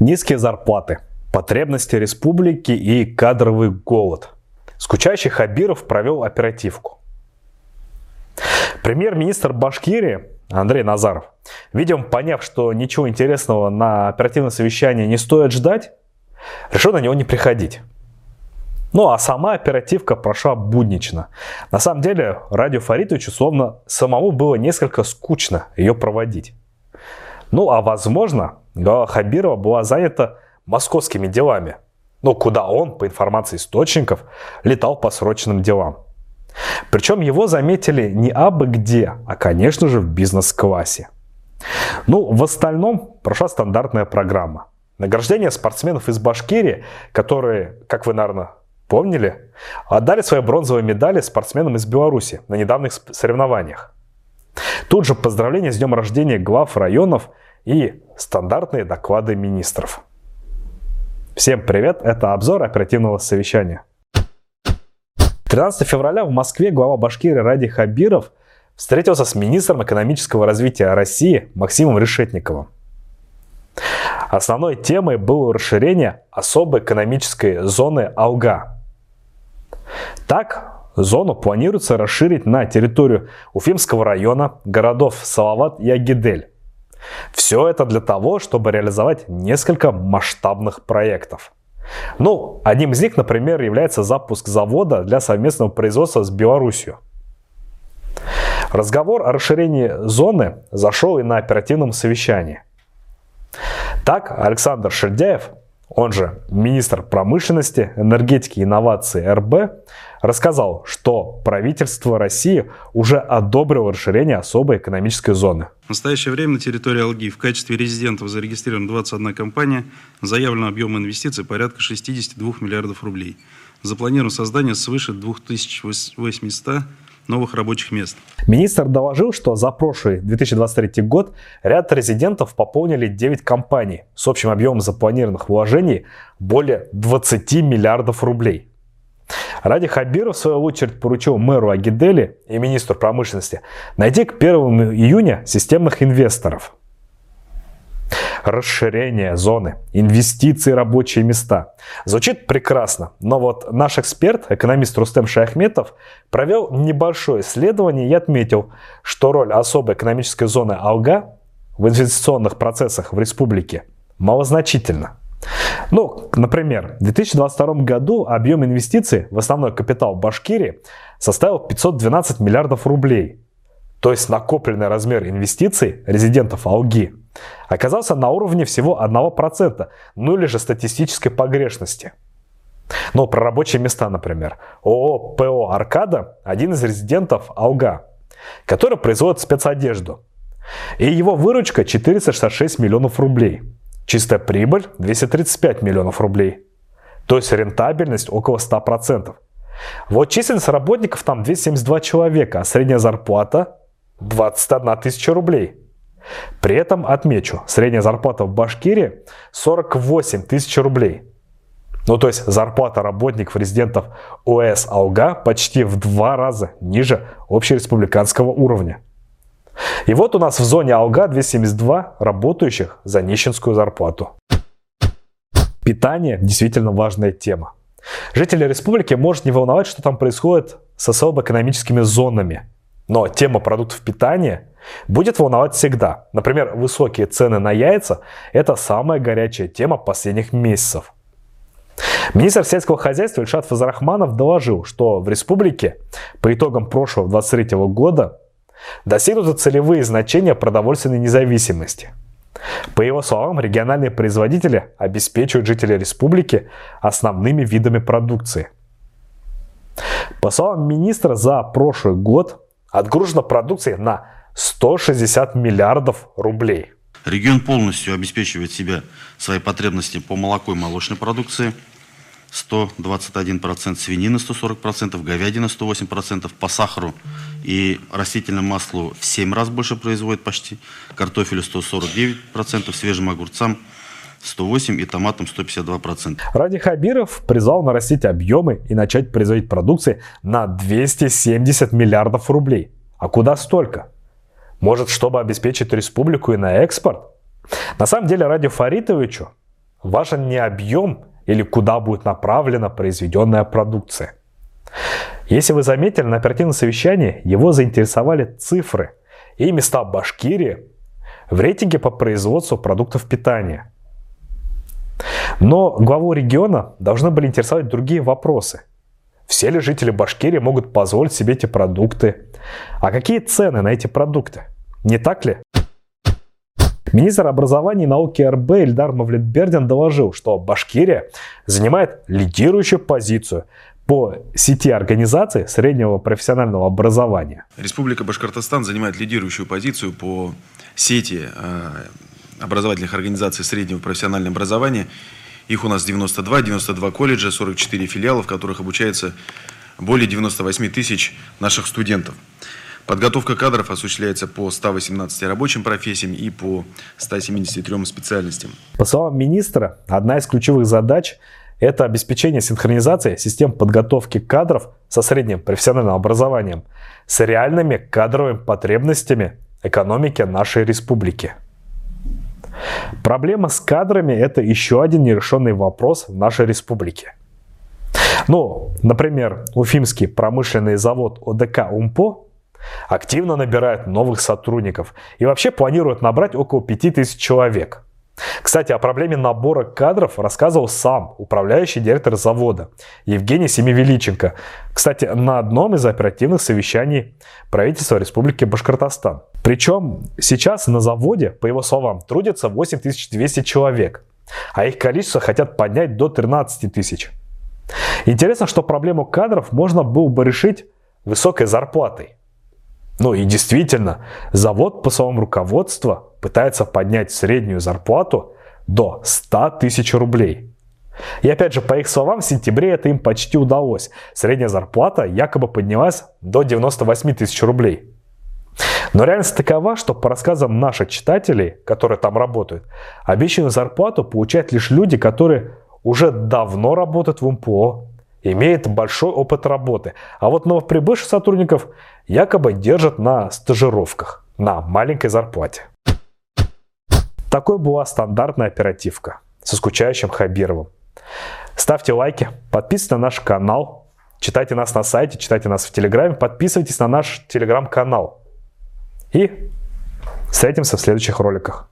Низкие зарплаты, потребности республики и кадровый голод. Скучающий Хабиров провел оперативку. Премьер-министр Башкирии Андрей Назаров, видимо, поняв, что ничего интересного на оперативное совещание не стоит ждать, решил на него не приходить. Ну а сама оперативка прошла буднично. На самом деле, Радио Фаритовичу словно самому было несколько скучно ее проводить. Ну а возможно, глава Хабирова была занята московскими делами, ну куда он, по информации источников, летал по срочным делам. Причем его заметили не абы где, а, конечно же, в бизнес-классе. Ну, в остальном прошла стандартная программа. Награждение спортсменов из Башкирии, которые, как вы, наверное, помнили, отдали свои бронзовые медали спортсменам из Беларуси на недавних соревнованиях. Тут же поздравления с днем рождения глав районов и стандартные доклады министров. Всем привет, это обзор оперативного совещания. 13 февраля в Москве глава Башкирии Ради Хабиров встретился с министром экономического развития России Максимом Решетниковым. Основной темой было расширение особой экономической зоны Алга. Так, зону планируется расширить на территорию Уфимского района, городов Салават и Агидель. Все это для того, чтобы реализовать несколько масштабных проектов. Ну, одним из них, например, является запуск завода для совместного производства с Беларусью. Разговор о расширении зоны зашел и на оперативном совещании. Так, Александр Шердяев, он же министр промышленности, энергетики и инноваций РБ, рассказал, что правительство России уже одобрило расширение особой экономической зоны. В настоящее время на территории Алги в качестве резидентов зарегистрирована 21 компания, заявлен объем инвестиций порядка 62 миллиардов рублей. Запланировано создание свыше 2800 новых рабочих мест. Министр доложил, что за прошлый 2023 год ряд резидентов пополнили 9 компаний с общим объемом запланированных вложений более 20 миллиардов рублей. Ради Хабиров, в свою очередь, поручил мэру Агидели и министру промышленности найти к 1 июня системных инвесторов – расширение зоны, инвестиции, рабочие места. Звучит прекрасно, но вот наш эксперт, экономист Рустем Шахметов, провел небольшое исследование и отметил, что роль особой экономической зоны Алга в инвестиционных процессах в республике малозначительна. Ну, например, в 2022 году объем инвестиций в основной капитал Башкирии составил 512 миллиардов рублей. То есть накопленный размер инвестиций резидентов Алги оказался на уровне всего 1%, ну или же статистической погрешности. Ну, про рабочие места, например. ООО ПО «Аркада» – один из резидентов Алга, который производит спецодежду. И его выручка 466 миллионов рублей. Чистая прибыль 235 миллионов рублей. То есть рентабельность около 100%. Вот численность работников там 272 человека, а средняя зарплата 21 тысяча рублей. При этом отмечу, средняя зарплата в Башкирии 48 тысяч рублей. Ну, то есть зарплата работников резидентов ОС Алга почти в два раза ниже общереспубликанского уровня. И вот у нас в зоне Алга 272 работающих за нищенскую зарплату. Питание действительно важная тема. Жители республики может не волновать, что там происходит с особо экономическими зонами. Но тема продуктов питания будет волновать всегда. Например, высокие цены на яйца – это самая горячая тема последних месяцев. Министр сельского хозяйства Ильшат Фазарахманов доложил, что в республике по итогам прошлого 23 года достигнуты целевые значения продовольственной независимости. По его словам, региональные производители обеспечивают жителей республики основными видами продукции. По словам министра, за прошлый год отгружено продукции на 160 миллиардов рублей. Регион полностью обеспечивает себя свои потребности по молоку и молочной продукции. 121% свинины, 140%, говядина 108%, по сахару и растительному маслу в 7 раз больше производит почти, картофелю 149%, свежим огурцам 108 и томатам 152%. Ради Хабиров призвал нарастить объемы и начать производить продукции на 270 миллиардов рублей. А куда столько? Может, чтобы обеспечить республику и на экспорт? На самом деле, Ради Фаритовичу Важен не объем или куда будет направлена произведенная продукция. Если вы заметили, на оперативном совещании его заинтересовали цифры и места Башкирии в рейтинге по производству продуктов питания. Но главу региона должны были интересовать другие вопросы. Все ли жители Башкирии могут позволить себе эти продукты? А какие цены на эти продукты? Не так ли? Министр образования и науки РБ Эльдар Мавлетбердин доложил, что Башкирия занимает лидирующую позицию по сети организаций среднего профессионального образования. Республика Башкортостан занимает лидирующую позицию по сети э, образовательных организаций среднего профессионального образования. Их у нас 92, 92 колледжа, 44 филиала, в которых обучается более 98 тысяч наших студентов. Подготовка кадров осуществляется по 118 рабочим профессиям и по 173 специальностям. По словам министра, одна из ключевых задач – это обеспечение синхронизации систем подготовки кадров со средним профессиональным образованием с реальными кадровыми потребностями экономики нашей республики. Проблема с кадрами – это еще один нерешенный вопрос в нашей республике. Ну, например, Уфимский промышленный завод ОДК «Умпо» активно набирает новых сотрудников и вообще планирует набрать около 5000 человек. Кстати, о проблеме набора кадров рассказывал сам управляющий директор завода Евгений Семивеличенко. Кстати, на одном из оперативных совещаний правительства Республики Башкортостан. Причем сейчас на заводе, по его словам, трудится 8200 человек, а их количество хотят поднять до 13 тысяч. Интересно, что проблему кадров можно было бы решить высокой зарплатой. Ну и действительно, завод, по словам руководства, пытается поднять среднюю зарплату до 100 тысяч рублей. И опять же, по их словам, в сентябре это им почти удалось. Средняя зарплата якобы поднялась до 98 тысяч рублей. Но реальность такова, что по рассказам наших читателей, которые там работают, обещанную зарплату получают лишь люди, которые уже давно работают в МПО, имеет большой опыт работы. А вот новоприбывших сотрудников якобы держат на стажировках на маленькой зарплате. Такой была стандартная оперативка со скучающим Хабировым. Ставьте лайки, подписывайтесь на наш канал, читайте нас на сайте, читайте нас в Телеграме, подписывайтесь на наш Телеграм-канал. И встретимся в следующих роликах.